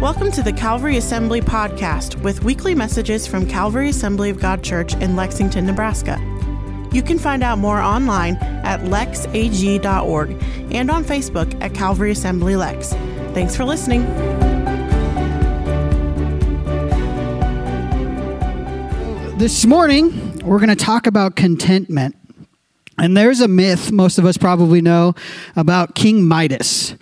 Welcome to the Calvary Assembly podcast with weekly messages from Calvary Assembly of God Church in Lexington, Nebraska. You can find out more online at lexag.org and on Facebook at Calvary Assembly Lex. Thanks for listening. This morning, we're going to talk about contentment. And there's a myth most of us probably know about King Midas.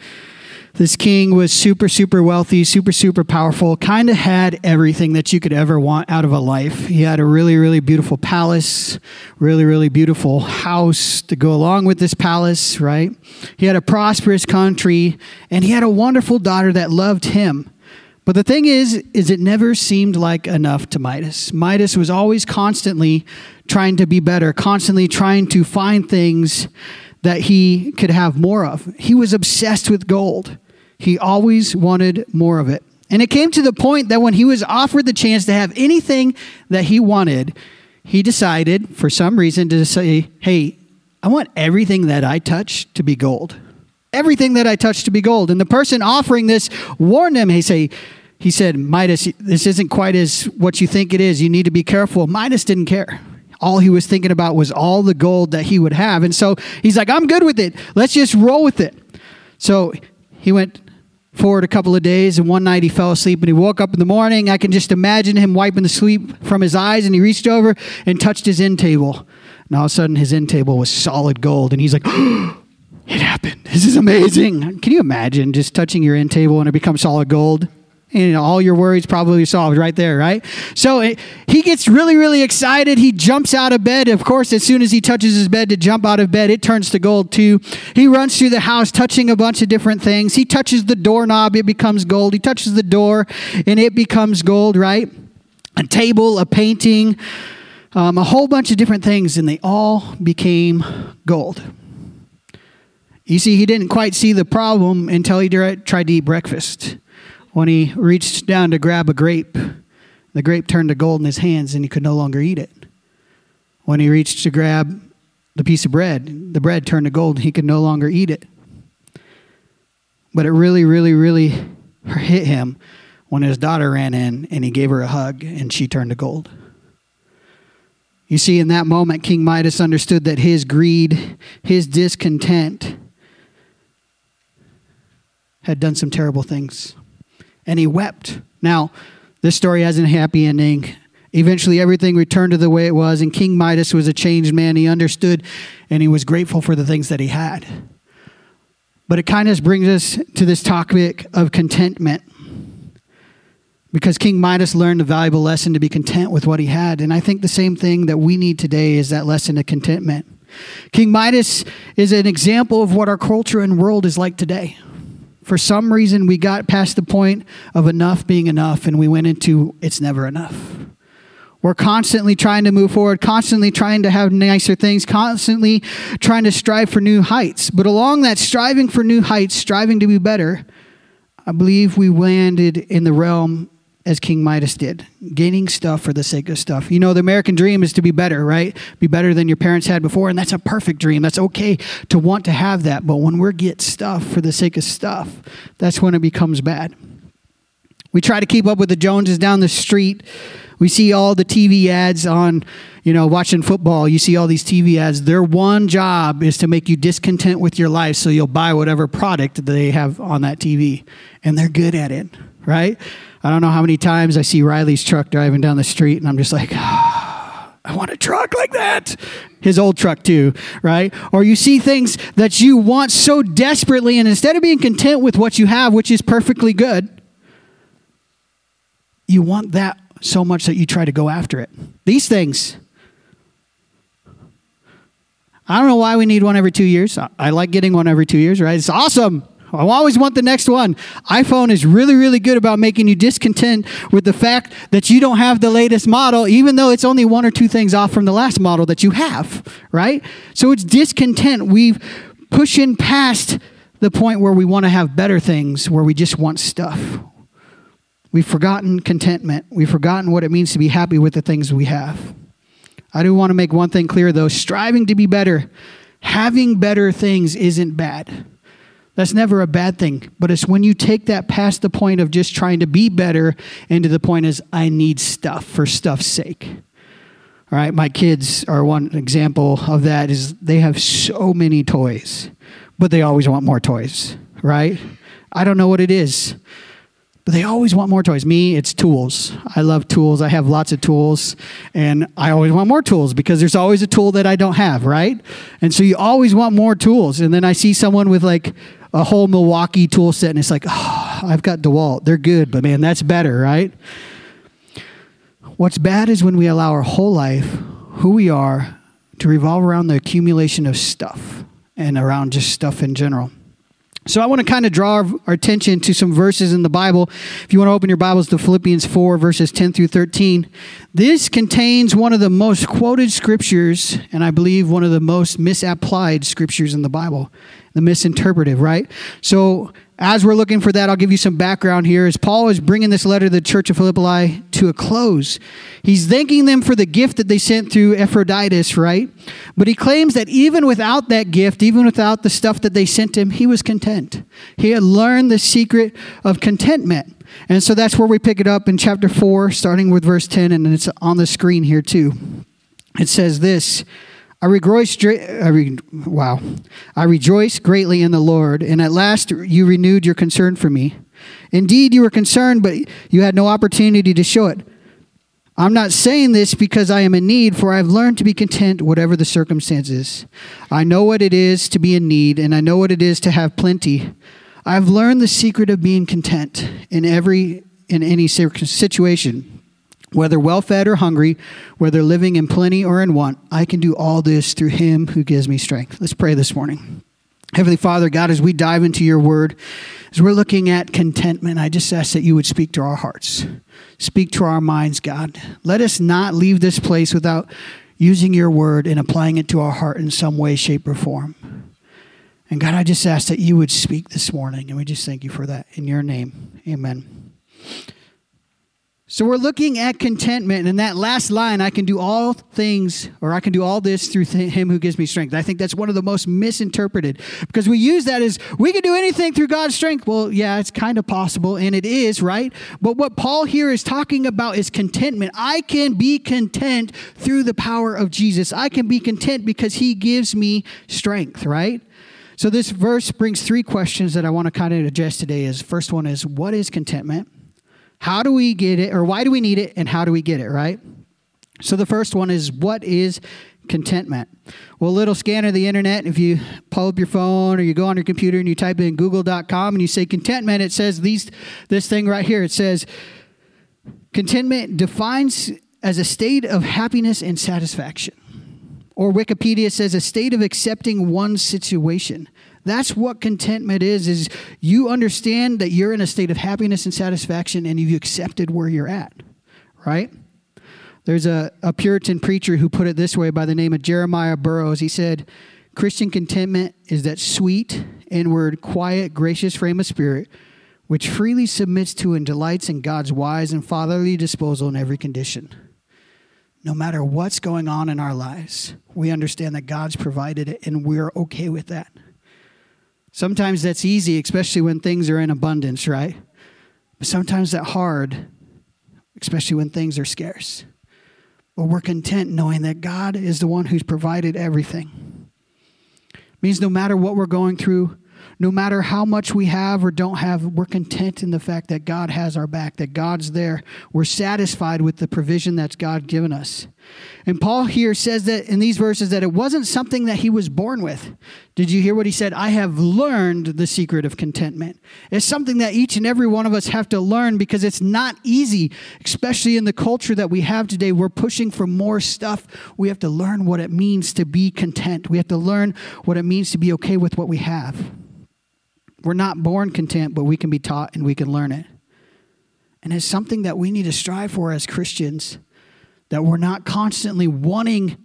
This king was super, super wealthy, super, super powerful, kind of had everything that you could ever want out of a life. He had a really, really beautiful palace, really, really beautiful house to go along with this palace, right? He had a prosperous country, and he had a wonderful daughter that loved him. But the thing is, is it never seemed like enough to Midas. Midas was always constantly trying to be better, constantly trying to find things that he could have more of. He was obsessed with gold. He always wanted more of it. And it came to the point that when he was offered the chance to have anything that he wanted, he decided, for some reason, to say, Hey, I want everything that I touch to be gold. Everything that I touch to be gold. And the person offering this warned him. He say, he said, Midas, this isn't quite as what you think it is. You need to be careful. Midas didn't care. All he was thinking about was all the gold that he would have. And so he's like, I'm good with it. Let's just roll with it. So he went forward a couple of days, and one night he fell asleep and he woke up in the morning. I can just imagine him wiping the sleep from his eyes, and he reached over and touched his end table. And all of a sudden, his end table was solid gold, and he's like, It happened. This is amazing. Can you imagine just touching your end table and it becomes solid gold? Know, all your worries probably solved right there, right? So it, he gets really, really excited. He jumps out of bed. Of course, as soon as he touches his bed to jump out of bed, it turns to gold too. He runs through the house, touching a bunch of different things. He touches the doorknob, it becomes gold. He touches the door, and it becomes gold, right? A table, a painting, um, a whole bunch of different things, and they all became gold. You see, he didn't quite see the problem until he tried to eat breakfast when he reached down to grab a grape, the grape turned to gold in his hands and he could no longer eat it. When he reached to grab the piece of bread, the bread turned to gold and he could no longer eat it. But it really, really, really hit him when his daughter ran in and he gave her a hug and she turned to gold. You see, in that moment, King Midas understood that his greed, his discontent, had done some terrible things and he wept. Now, this story has a happy ending. Eventually, everything returned to the way it was, and King Midas was a changed man. He understood and he was grateful for the things that he had. But it kind of brings us to this topic of contentment. Because King Midas learned a valuable lesson to be content with what he had. And I think the same thing that we need today is that lesson of contentment. King Midas is an example of what our culture and world is like today for some reason we got past the point of enough being enough and we went into it's never enough. We're constantly trying to move forward, constantly trying to have nicer things, constantly trying to strive for new heights. But along that striving for new heights, striving to be better, I believe we landed in the realm as King Midas did, gaining stuff for the sake of stuff. You know, the American dream is to be better, right? Be better than your parents had before, and that's a perfect dream. That's okay to want to have that. But when we get stuff for the sake of stuff, that's when it becomes bad. We try to keep up with the Joneses down the street. We see all the TV ads on, you know, watching football. You see all these TV ads. Their one job is to make you discontent with your life so you'll buy whatever product they have on that TV. And they're good at it, right? I don't know how many times I see Riley's truck driving down the street, and I'm just like, oh, I want a truck like that. His old truck, too, right? Or you see things that you want so desperately, and instead of being content with what you have, which is perfectly good, you want that so much that you try to go after it. These things. I don't know why we need one every two years. I like getting one every two years, right? It's awesome. I always want the next one. iPhone is really, really good about making you discontent with the fact that you don't have the latest model, even though it's only one or two things off from the last model that you have, right? So it's discontent. We've pushing past the point where we want to have better things, where we just want stuff. We've forgotten contentment. We've forgotten what it means to be happy with the things we have. I do want to make one thing clear, though striving to be better, having better things isn't bad. That's never a bad thing. But it's when you take that past the point of just trying to be better into the point is, I need stuff for stuff's sake. All right, my kids are one example of that is they have so many toys, but they always want more toys, right? I don't know what it is. But they always want more toys. Me, it's tools. I love tools. I have lots of tools, and I always want more tools because there's always a tool that I don't have, right? And so you always want more tools. And then I see someone with like a whole Milwaukee tool set, and it's like, oh, I've got DeWalt. They're good, but man, that's better, right? What's bad is when we allow our whole life, who we are, to revolve around the accumulation of stuff and around just stuff in general. So I want to kind of draw our attention to some verses in the Bible. If you want to open your Bibles to Philippians 4, verses 10 through 13, this contains one of the most quoted scriptures, and I believe one of the most misapplied scriptures in the Bible, the misinterpreted, right? So as we're looking for that, I'll give you some background here. As Paul is bringing this letter to the church of Philippi to a close, he's thanking them for the gift that they sent through Epaphroditus, right? But he claims that even without that gift, even without the stuff that they sent him, he was content. He had learned the secret of contentment. And so that's where we pick it up in chapter 4, starting with verse 10, and it's on the screen here too. It says this. I rejoice, I re, wow. I rejoice greatly in the Lord, and at last you renewed your concern for me. Indeed, you were concerned, but you had no opportunity to show it. I'm not saying this because I am in need, for I've learned to be content whatever the circumstances. I know what it is to be in need, and I know what it is to have plenty. I've learned the secret of being content in every in any situation whether well fed or hungry, whether living in plenty or in want, I can do all this through him who gives me strength. Let's pray this morning. Heavenly Father, God, as we dive into your word, as we're looking at contentment, I just ask that you would speak to our hearts, speak to our minds, God. Let us not leave this place without using your word and applying it to our heart in some way, shape, or form. And God, I just ask that you would speak this morning, and we just thank you for that. In your name, amen. So we're looking at contentment, and that last line, I can do all things, or I can do all this through th- him who gives me strength. I think that's one of the most misinterpreted because we use that as we can do anything through God's strength. Well, yeah, it's kind of possible, and it is, right? But what Paul here is talking about is contentment. I can be content through the power of Jesus. I can be content because he gives me strength, right? So this verse brings three questions that I want to kind of address today. Is first one is what is contentment? How do we get it, or why do we need it, and how do we get it, right? So the first one is what is contentment? Well, little scan of the internet, if you pull up your phone or you go on your computer and you type in google.com and you say contentment, it says these this thing right here. It says contentment defines as a state of happiness and satisfaction. Or Wikipedia says a state of accepting one's situation. That's what contentment is is you understand that you're in a state of happiness and satisfaction and you've accepted where you're at, right? There's a, a Puritan preacher who put it this way by the name of Jeremiah Burroughs. He said, Christian contentment is that sweet, inward, quiet, gracious frame of spirit which freely submits to and delights in God's wise and fatherly disposal in every condition. No matter what's going on in our lives, we understand that God's provided it and we're okay with that. Sometimes that's easy, especially when things are in abundance, right? But sometimes that's hard, especially when things are scarce. But we're content knowing that God is the one who's provided everything. It means no matter what we're going through, no matter how much we have or don't have, we're content in the fact that God has our back, that God's there. We're satisfied with the provision that's God given us. And Paul here says that in these verses that it wasn't something that he was born with. Did you hear what he said? I have learned the secret of contentment. It's something that each and every one of us have to learn because it's not easy, especially in the culture that we have today. We're pushing for more stuff. We have to learn what it means to be content. We have to learn what it means to be okay with what we have. We're not born content, but we can be taught and we can learn it. And it's something that we need to strive for as Christians that we're not constantly wanting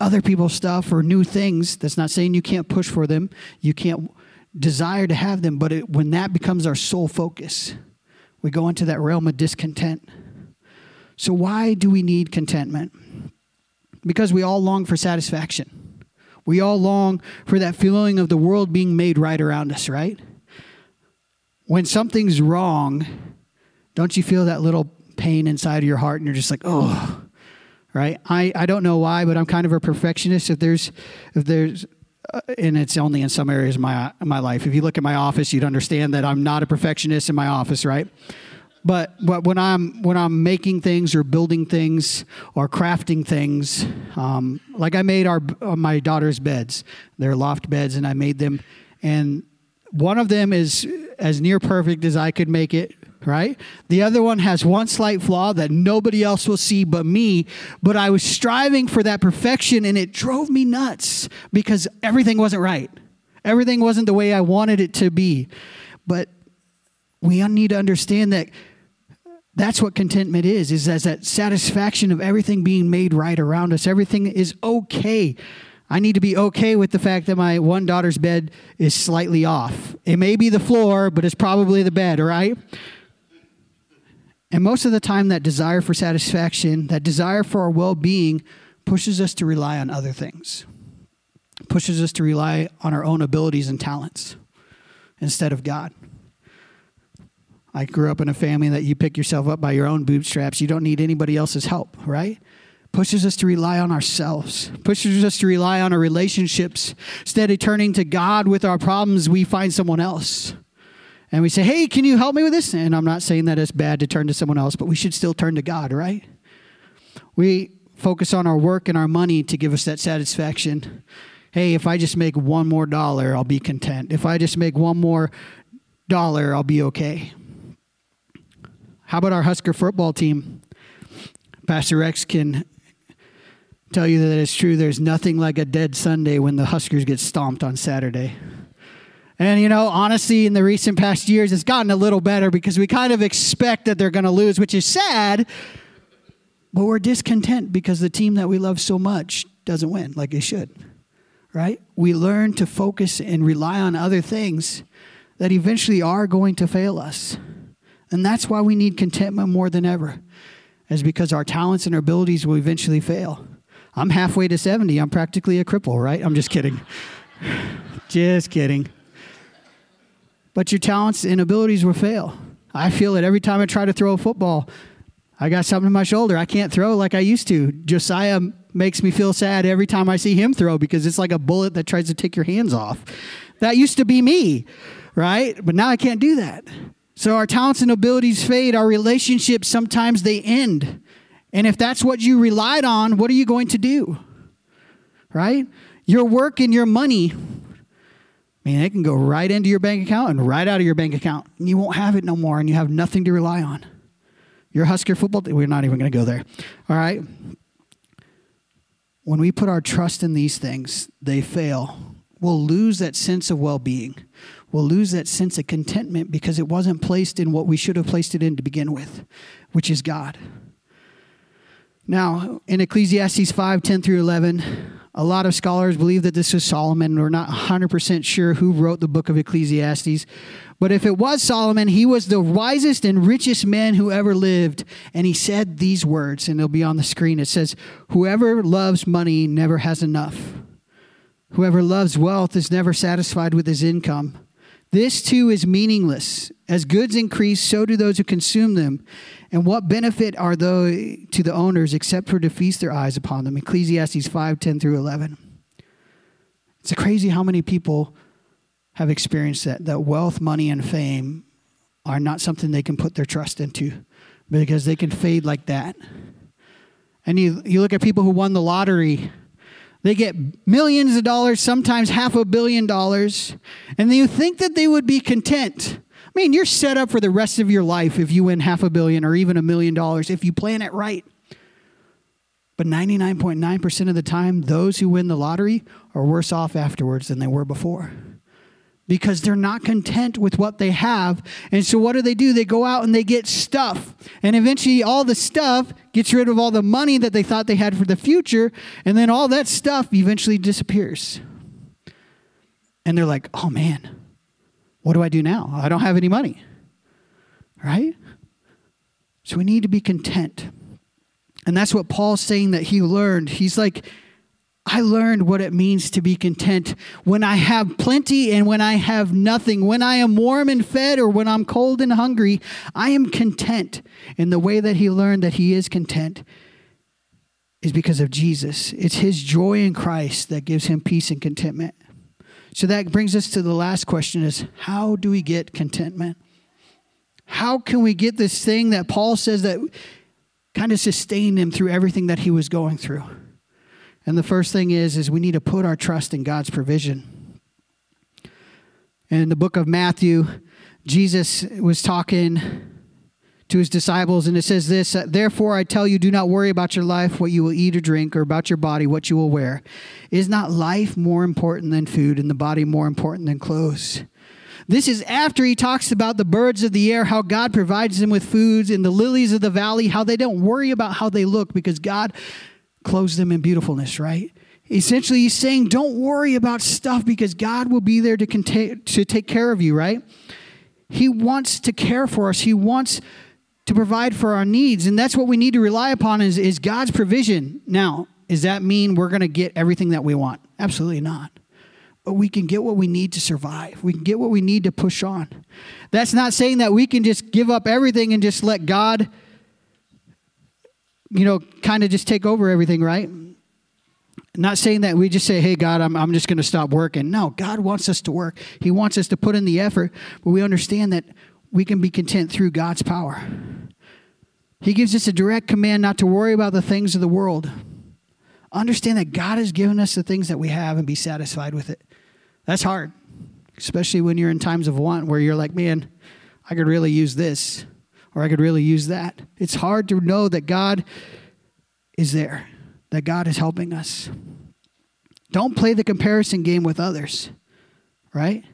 other people's stuff or new things. That's not saying you can't push for them, you can't desire to have them, but it, when that becomes our sole focus, we go into that realm of discontent. So, why do we need contentment? Because we all long for satisfaction. We all long for that feeling of the world being made right around us, right? When something's wrong, don't you feel that little pain inside of your heart and you're just like, oh, right? I, I don't know why, but I'm kind of a perfectionist. If there's, if there's, uh, and it's only in some areas of my, my life. If you look at my office, you'd understand that I'm not a perfectionist in my office, right? But, but when I'm when I'm making things or building things or crafting things, um, like I made our uh, my daughter's beds, they're loft beds, and I made them, and one of them is as near perfect as I could make it, right? The other one has one slight flaw that nobody else will see but me. But I was striving for that perfection and it drove me nuts because everything wasn't right. Everything wasn't the way I wanted it to be. But we need to understand that that's what contentment is is as that satisfaction of everything being made right around us everything is okay I need to be okay with the fact that my one daughter's bed is slightly off. It may be the floor, but it's probably the bed, right? And most of the time, that desire for satisfaction, that desire for our well being, pushes us to rely on other things, pushes us to rely on our own abilities and talents instead of God. I grew up in a family that you pick yourself up by your own bootstraps. You don't need anybody else's help, right? Pushes us to rely on ourselves, pushes us to rely on our relationships. Instead of turning to God with our problems, we find someone else. And we say, hey, can you help me with this? And I'm not saying that it's bad to turn to someone else, but we should still turn to God, right? We focus on our work and our money to give us that satisfaction. Hey, if I just make one more dollar, I'll be content. If I just make one more dollar, I'll be okay. How about our Husker football team? Pastor Rex can tell you that it's true. There's nothing like a dead Sunday when the Huskers get stomped on Saturday. And, you know, honestly, in the recent past years, it's gotten a little better because we kind of expect that they're going to lose, which is sad. But we're discontent because the team that we love so much doesn't win like they should, right? We learn to focus and rely on other things that eventually are going to fail us. And that's why we need contentment more than ever, is because our talents and our abilities will eventually fail. I'm halfway to 70. I'm practically a cripple, right? I'm just kidding. just kidding. But your talents and abilities will fail. I feel it every time I try to throw a football. I got something in my shoulder. I can't throw like I used to. Josiah makes me feel sad every time I see him throw because it's like a bullet that tries to take your hands off. That used to be me, right? But now I can't do that. So our talents and abilities fade. Our relationships sometimes they end. And if that's what you relied on, what are you going to do? Right? Your work and your money, I mean, it can go right into your bank account and right out of your bank account. And you won't have it no more and you have nothing to rely on. Your Husker football, we're not even going to go there. All right? When we put our trust in these things, they fail. We'll lose that sense of well being. We'll lose that sense of contentment because it wasn't placed in what we should have placed it in to begin with, which is God. Now, in Ecclesiastes 5 10 through 11, a lot of scholars believe that this was Solomon. We're not 100% sure who wrote the book of Ecclesiastes. But if it was Solomon, he was the wisest and richest man who ever lived. And he said these words, and they'll be on the screen. It says, Whoever loves money never has enough. Whoever loves wealth is never satisfied with his income. This too is meaningless. As goods increase, so do those who consume them. And what benefit are they to the owners except for to feast their eyes upon them? Ecclesiastes 5 10 through 11. It's crazy how many people have experienced that, that wealth, money, and fame are not something they can put their trust into because they can fade like that. And you, you look at people who won the lottery they get millions of dollars, sometimes half a billion dollars, and you think that they would be content. I mean, you're set up for the rest of your life if you win half a billion or even a million dollars, if you plan it right. But 99.9% of the time, those who win the lottery are worse off afterwards than they were before because they're not content with what they have. And so, what do they do? They go out and they get stuff. And eventually, all the stuff gets rid of all the money that they thought they had for the future. And then all that stuff eventually disappears. And they're like, oh man, what do I do now? I don't have any money. Right? So, we need to be content. And that's what Paul's saying that he learned. He's like, I learned what it means to be content when I have plenty and when I have nothing. When I am warm and fed or when I'm cold and hungry, I am content. And the way that he learned that he is content is because of Jesus. It's his joy in Christ that gives him peace and contentment. So that brings us to the last question is how do we get contentment? How can we get this thing that Paul says that kind of sustained him through everything that he was going through? And the first thing is is we need to put our trust in God's provision. In the book of Matthew, Jesus was talking to his disciples, and it says this uh, Therefore, I tell you, do not worry about your life, what you will eat or drink, or about your body, what you will wear. Is not life more important than food, and the body more important than clothes? This is after he talks about the birds of the air, how God provides them with foods, and the lilies of the valley, how they don't worry about how they look because God clothes them in beautifulness, right? Essentially, he's saying, don't worry about stuff because God will be there to, contain, to take care of you, right? He wants to care for us. He wants to provide for our needs. And that's what we need to rely upon is, is God's provision. Now, does that mean we're going to get everything that we want? Absolutely not. But we can get what we need to survive. We can get what we need to push on. That's not saying that we can just give up everything and just let God you know, kind of just take over everything, right? Not saying that we just say, hey, God, I'm, I'm just going to stop working. No, God wants us to work. He wants us to put in the effort, but we understand that we can be content through God's power. He gives us a direct command not to worry about the things of the world. Understand that God has given us the things that we have and be satisfied with it. That's hard, especially when you're in times of want where you're like, man, I could really use this or I could really use that. It's hard to know that God is there, that God is helping us. Don't play the comparison game with others, right?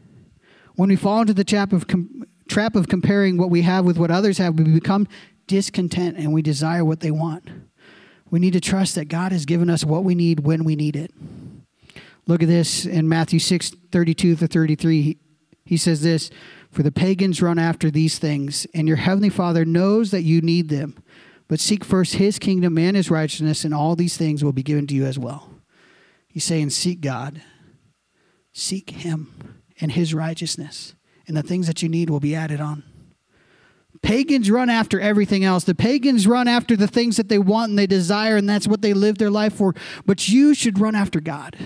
When we fall into the trap of, com- trap of comparing what we have with what others have, we become discontent and we desire what they want. We need to trust that God has given us what we need when we need it. Look at this in Matthew 6 32 to 33. He says this For the pagans run after these things, and your heavenly Father knows that you need them. But seek first his kingdom and his righteousness, and all these things will be given to you as well. He's saying, Seek God, seek him and his righteousness, and the things that you need will be added on. Pagans run after everything else. The pagans run after the things that they want and they desire, and that's what they live their life for. But you should run after God.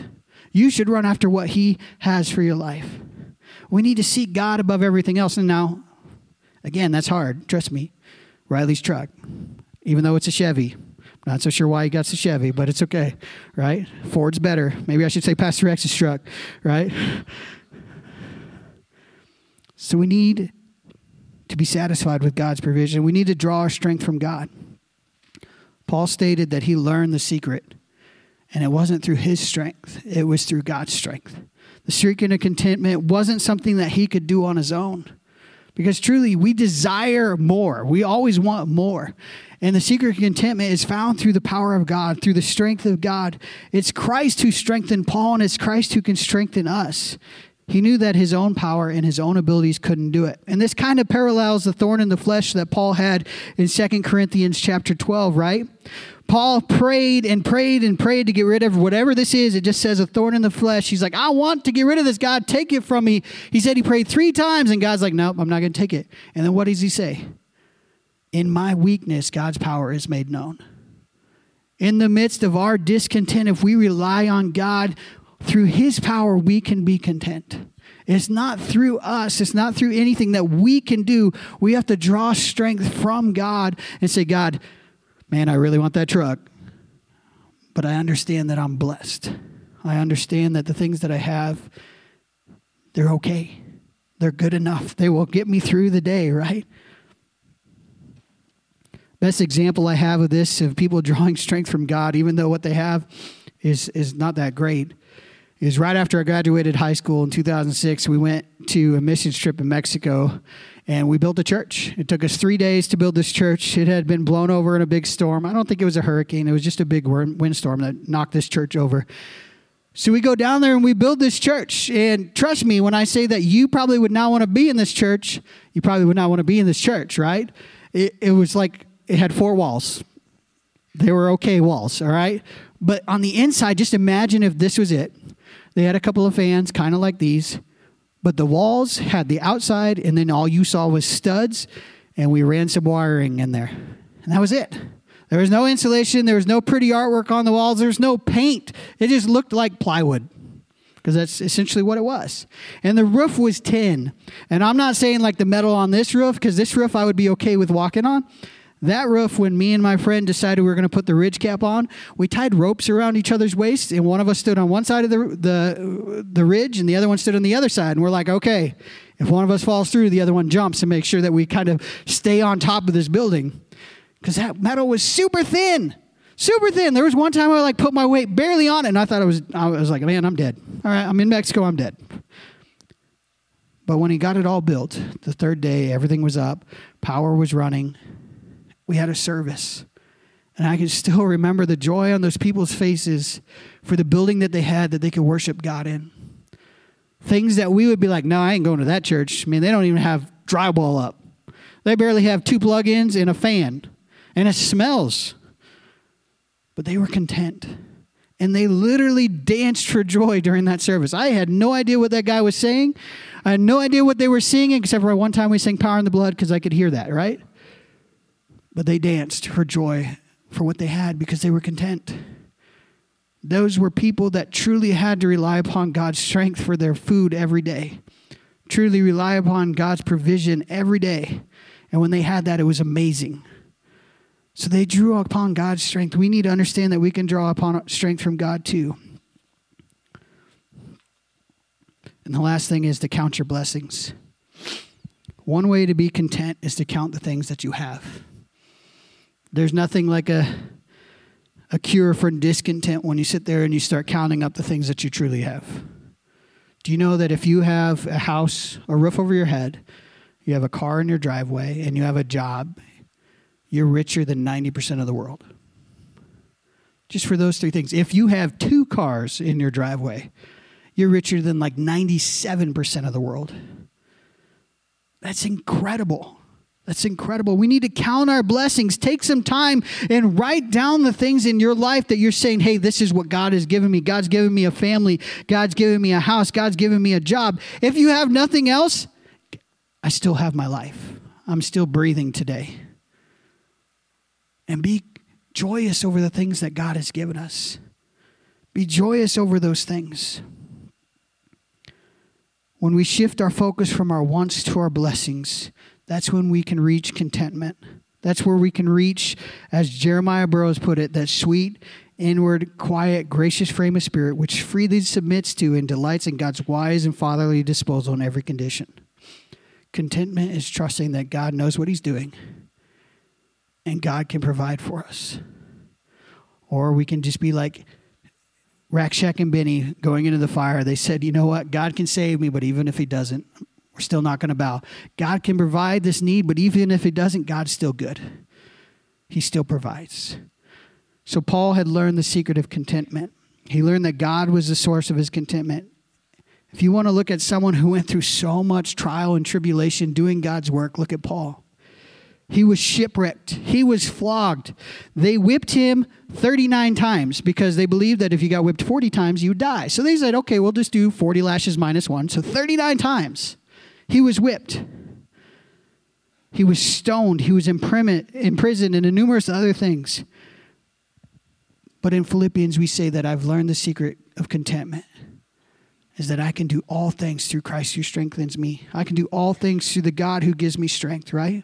You should run after what He has for your life. We need to seek God above everything else. And now, again, that's hard. Trust me. Riley's truck, even though it's a Chevy. Not so sure why he got the Chevy, but it's okay, right? Ford's better. Maybe I should say Pastor Rex's truck, right? So we need to be satisfied with God's provision. We need to draw our strength from God. Paul stated that he learned the secret, and it wasn't through his strength, it was through God's strength. The secret of contentment wasn't something that he could do on his own. Because truly, we desire more. We always want more. And the secret of contentment is found through the power of God, through the strength of God. It's Christ who strengthened Paul, and it's Christ who can strengthen us. He knew that his own power and his own abilities couldn't do it. And this kind of parallels the thorn in the flesh that Paul had in 2 Corinthians chapter 12, right? Paul prayed and prayed and prayed to get rid of whatever this is. It just says a thorn in the flesh. He's like, I want to get rid of this. God, take it from me. He said he prayed three times, and God's like, Nope, I'm not going to take it. And then what does he say? In my weakness, God's power is made known. In the midst of our discontent, if we rely on God, through his power, we can be content. It's not through us. It's not through anything that we can do. We have to draw strength from God and say, God, man, I really want that truck. But I understand that I'm blessed. I understand that the things that I have, they're okay. They're good enough. They will get me through the day, right? Best example I have of this of people drawing strength from God, even though what they have is, is not that great, is right after I graduated high school in 2006, we went to a missions trip in Mexico and we built a church. It took us three days to build this church. It had been blown over in a big storm. I don't think it was a hurricane, it was just a big windstorm that knocked this church over. So we go down there and we build this church. And trust me, when I say that you probably would not want to be in this church, you probably would not want to be in this church, right? It, it was like it had four walls. They were okay walls, all right? But on the inside, just imagine if this was it. They had a couple of fans, kind of like these, but the walls had the outside, and then all you saw was studs, and we ran some wiring in there. And that was it. There was no insulation, there was no pretty artwork on the walls, there's no paint. It just looked like plywood because that's essentially what it was. And the roof was tin. And I'm not saying like the metal on this roof, because this roof I would be okay with walking on. That roof, when me and my friend decided we were going to put the ridge cap on, we tied ropes around each other's waists, and one of us stood on one side of the, the, the ridge, and the other one stood on the other side. And we're like, okay, if one of us falls through, the other one jumps and make sure that we kind of stay on top of this building. Because that metal was super thin super thin. There was one time I like put my weight barely on it, and I thought I was. I was like, man, I'm dead. All right, I'm in Mexico. I'm dead. But when he got it all built, the third day, everything was up, power was running. We had a service. And I can still remember the joy on those people's faces for the building that they had that they could worship God in. Things that we would be like, no, I ain't going to that church. I mean, they don't even have drywall up. They barely have two plug-ins and a fan. And it smells but they were content. And they literally danced for joy during that service. I had no idea what that guy was saying. I had no idea what they were singing, except for one time we sang Power in the Blood because I could hear that, right? But they danced for joy for what they had because they were content. Those were people that truly had to rely upon God's strength for their food every day, truly rely upon God's provision every day. And when they had that, it was amazing. So they drew upon God's strength. We need to understand that we can draw upon strength from God too. And the last thing is to count your blessings. One way to be content is to count the things that you have. There's nothing like a a cure for discontent when you sit there and you start counting up the things that you truly have. Do you know that if you have a house, a roof over your head, you have a car in your driveway, and you have a job, you're richer than 90% of the world. Just for those three things. If you have two cars in your driveway, you're richer than like 97% of the world. That's incredible. That's incredible. We need to count our blessings. Take some time and write down the things in your life that you're saying, hey, this is what God has given me. God's given me a family. God's given me a house. God's given me a job. If you have nothing else, I still have my life. I'm still breathing today and be joyous over the things that God has given us. Be joyous over those things. When we shift our focus from our wants to our blessings, that's when we can reach contentment. That's where we can reach, as Jeremiah Burroughs put it, that sweet, inward, quiet, gracious frame of spirit which freely submits to and delights in God's wise and fatherly disposal in every condition. Contentment is trusting that God knows what He's doing and God can provide for us. Or we can just be like Rakshak and Benny going into the fire. They said, you know what? God can save me, but even if He doesn't, we're still not going to bow. God can provide this need, but even if He doesn't, God's still good. He still provides. So Paul had learned the secret of contentment. He learned that God was the source of his contentment. If you want to look at someone who went through so much trial and tribulation doing God's work, look at Paul. He was shipwrecked. He was flogged. They whipped him 39 times because they believed that if you got whipped 40 times, you die. So they said, okay, we'll just do 40 lashes minus one. So 39 times he was whipped. He was stoned. He was imprisoned and in numerous other things. But in Philippians, we say that I've learned the secret of contentment is that I can do all things through Christ who strengthens me. I can do all things through the God who gives me strength, right?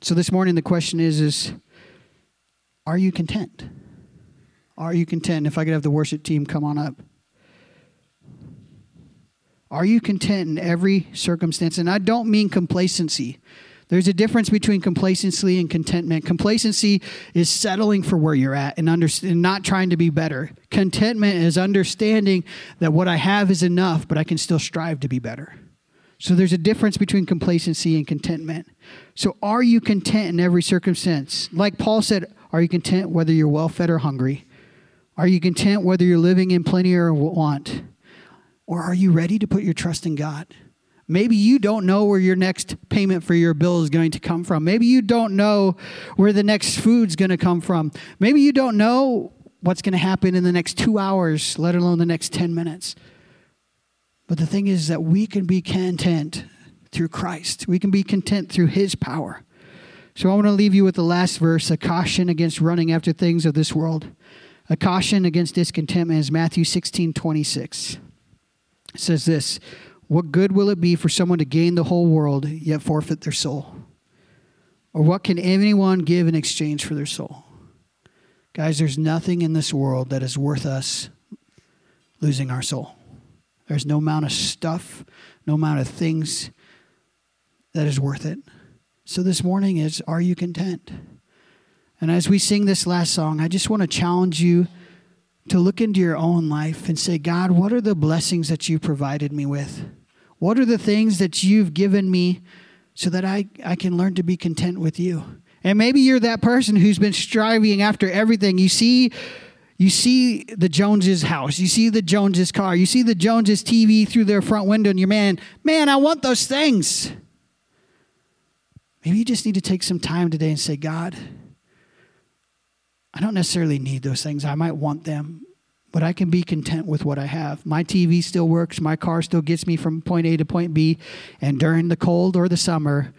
So this morning the question is is are you content? Are you content? If I could have the worship team come on up. Are you content in every circumstance? And I don't mean complacency. There's a difference between complacency and contentment. Complacency is settling for where you're at and, under, and not trying to be better. Contentment is understanding that what I have is enough, but I can still strive to be better. So there's a difference between complacency and contentment. So are you content in every circumstance? Like Paul said, are you content whether you're well fed or hungry? Are you content whether you're living in plenty or want? Or are you ready to put your trust in God? Maybe you don't know where your next payment for your bill is going to come from. Maybe you don't know where the next food's going to come from. Maybe you don't know what's going to happen in the next two hours, let alone the next 10 minutes. But the thing is that we can be content through Christ, we can be content through His power. So I want to leave you with the last verse a caution against running after things of this world. A caution against discontentment is Matthew 16 26. Says this What good will it be for someone to gain the whole world, yet forfeit their soul? Or what can anyone give in exchange for their soul? Guys, there's nothing in this world that is worth us losing our soul. There's no amount of stuff, no amount of things that is worth it. So this morning is Are you content? And as we sing this last song, I just want to challenge you to look into your own life and say, God, what are the blessings that you provided me with? What are the things that you've given me so that I, I can learn to be content with you? And maybe you're that person who's been striving after everything. You see you see the Joneses' house, you see the Joneses' car, you see the Joneses' TV through their front window, and you're man, man, I want those things. Maybe you just need to take some time today and say, God, I don't necessarily need those things. I might want them, but I can be content with what I have. My TV still works, my car still gets me from point A to point B, and during the cold or the summer,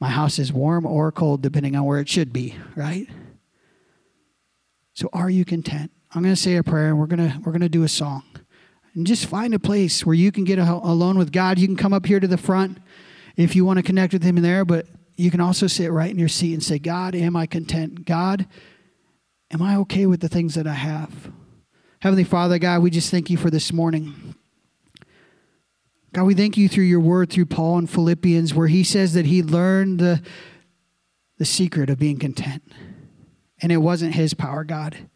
my house is warm or cold, depending on where it should be, right? So are you content? I'm going to say a prayer and we're going to we're going to do a song. And just find a place where you can get alone with God. You can come up here to the front if you want to connect with him in there, but you can also sit right in your seat and say, "God, am I content? God, am I okay with the things that I have?" Heavenly Father, God, we just thank you for this morning. God, we thank you through your word through Paul in Philippians, where he says that he learned the, the secret of being content. And it wasn't his power, God.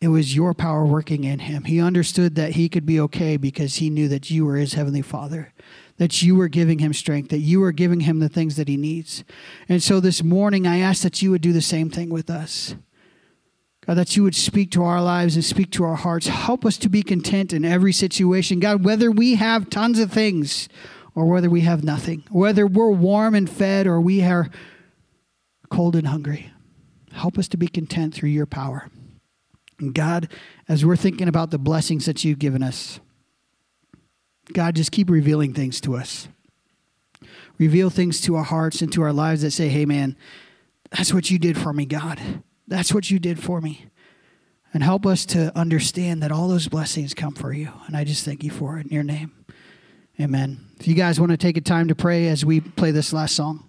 It was your power working in him. He understood that he could be okay because he knew that you were his heavenly father, that you were giving him strength, that you were giving him the things that he needs. And so this morning, I ask that you would do the same thing with us. God, that you would speak to our lives and speak to our hearts. Help us to be content in every situation. God, whether we have tons of things or whether we have nothing, whether we're warm and fed or we are cold and hungry, help us to be content through your power. And God, as we're thinking about the blessings that you've given us, God, just keep revealing things to us. Reveal things to our hearts and to our lives that say, hey, man, that's what you did for me, God. That's what you did for me. And help us to understand that all those blessings come for you. And I just thank you for it in your name. Amen. If you guys want to take a time to pray as we play this last song.